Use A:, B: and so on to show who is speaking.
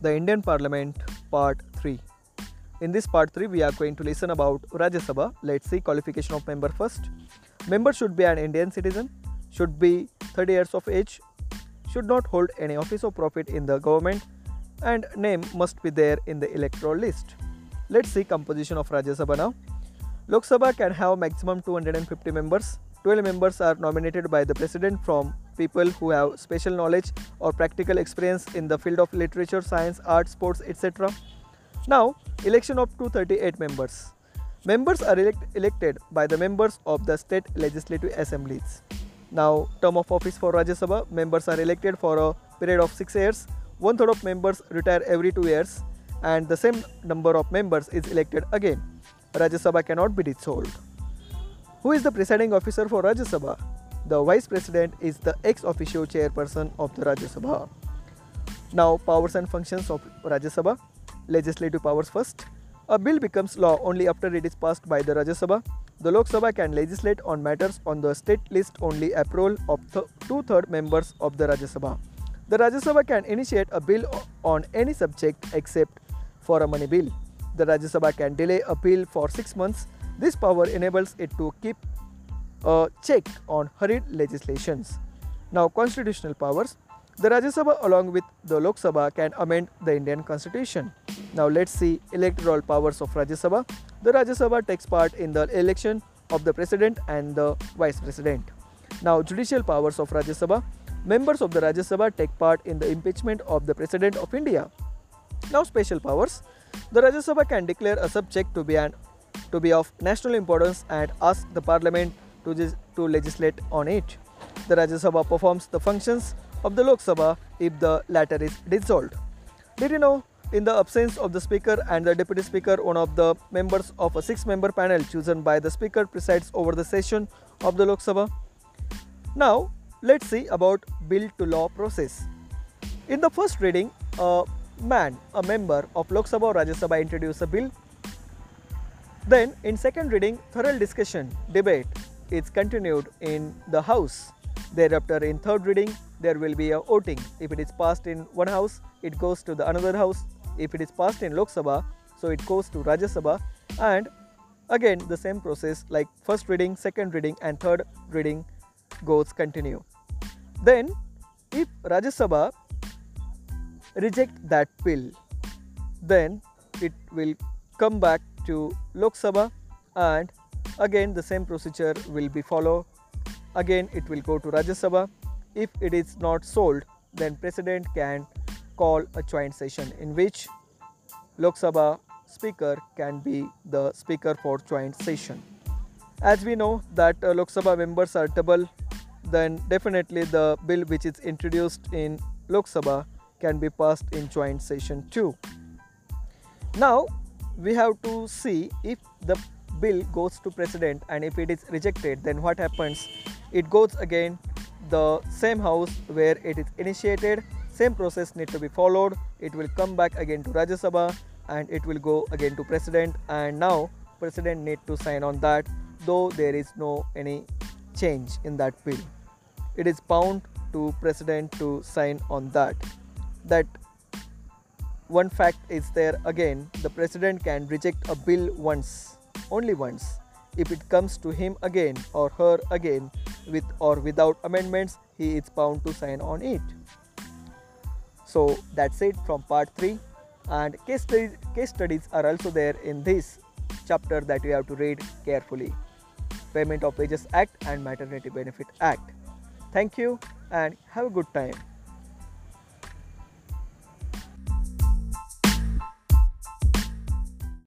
A: the Indian Parliament Part 3. In this part 3 we are going to listen about Rajya Sabha. Let's see qualification of member first. Member should be an Indian citizen, should be 30 years of age, should not hold any office or profit in the government and name must be there in the electoral list. Let's see composition of Rajya Sabha now. Lok Sabha can have maximum 250 members. 12 members are nominated by the president from people who have special knowledge or practical experience in the field of literature, science, art, sports, etc. Now, election of 238 members. Members are elect- elected by the members of the state legislative assemblies. Now, term of office for Rajya Sabha members are elected for a period of 6 years. One third of members retire every 2 years, and the same number of members is elected again. Rajya Sabha cannot be dissolved. Who is the presiding officer for Rajya Sabha? The vice president is the ex officio chairperson of the Rajya Sabha. Now, powers and functions of Rajya Sabha. Legislative powers first. A bill becomes law only after it is passed by the Rajya Sabha. The Lok Sabha can legislate on matters on the state list only approval of th- two-third members of the Rajya Sabha. The Rajya Sabha can initiate a bill on any subject except for a money bill. The Rajya Sabha can delay a bill for six months. This power enables it to keep a check on hurried legislations. Now, constitutional powers. The Rajya Sabha, along with the Lok Sabha, can amend the Indian Constitution. Now, let's see electoral powers of Rajya Sabha. The Rajya Sabha takes part in the election of the president and the vice president. Now, judicial powers of Rajya Sabha. Members of the Rajya Sabha take part in the impeachment of the president of India. Now, special powers. The Rajya Sabha can declare a subject to be an to be of national importance and ask the parliament to, to legislate on it. The Rajya Sabha performs the functions of the Lok Sabha if the latter is dissolved. Did you know? In the absence of the speaker and the deputy speaker, one of the members of a six member panel chosen by the speaker presides over the session of the Lok Sabha. Now, let's see about bill to law process. In the first reading, a man, a member of Lok Sabha or Rajya Sabha introduce a bill. Then, in second reading, thorough discussion, debate is continued in the House. Thereafter, in third reading, there will be a voting. If it is passed in one house, it goes to the another house. If it is passed in Lok Sabha, so it goes to Rajya Sabha, and again the same process like first reading, second reading, and third reading goes continue. Then, if Rajya Sabha reject that bill, then it will come back to Lok Sabha and again the same procedure will be followed. Again it will go to Rajya Sabha. If it is not sold, then President can call a joint session in which Lok Sabha speaker can be the speaker for joint session. As we know that uh, Lok Sabha members are double, then definitely the bill which is introduced in Lok Sabha can be passed in joint session too. Now we have to see if the bill goes to president and if it is rejected then what happens? It goes again the same house where it is initiated. Same process need to be followed. It will come back again to rajya sabha and it will go again to president. And now president need to sign on that though there is no any change in that bill. It is bound to president to sign on that. That one fact is there again. The president can reject a bill once only once. If it comes to him again or her again with or without amendments he is bound to sign on it. So that's it from part 3 and case, studies, case studies are also there in this chapter that you have to read carefully. Payment of wages act and maternity benefit act. Thank you and have a good time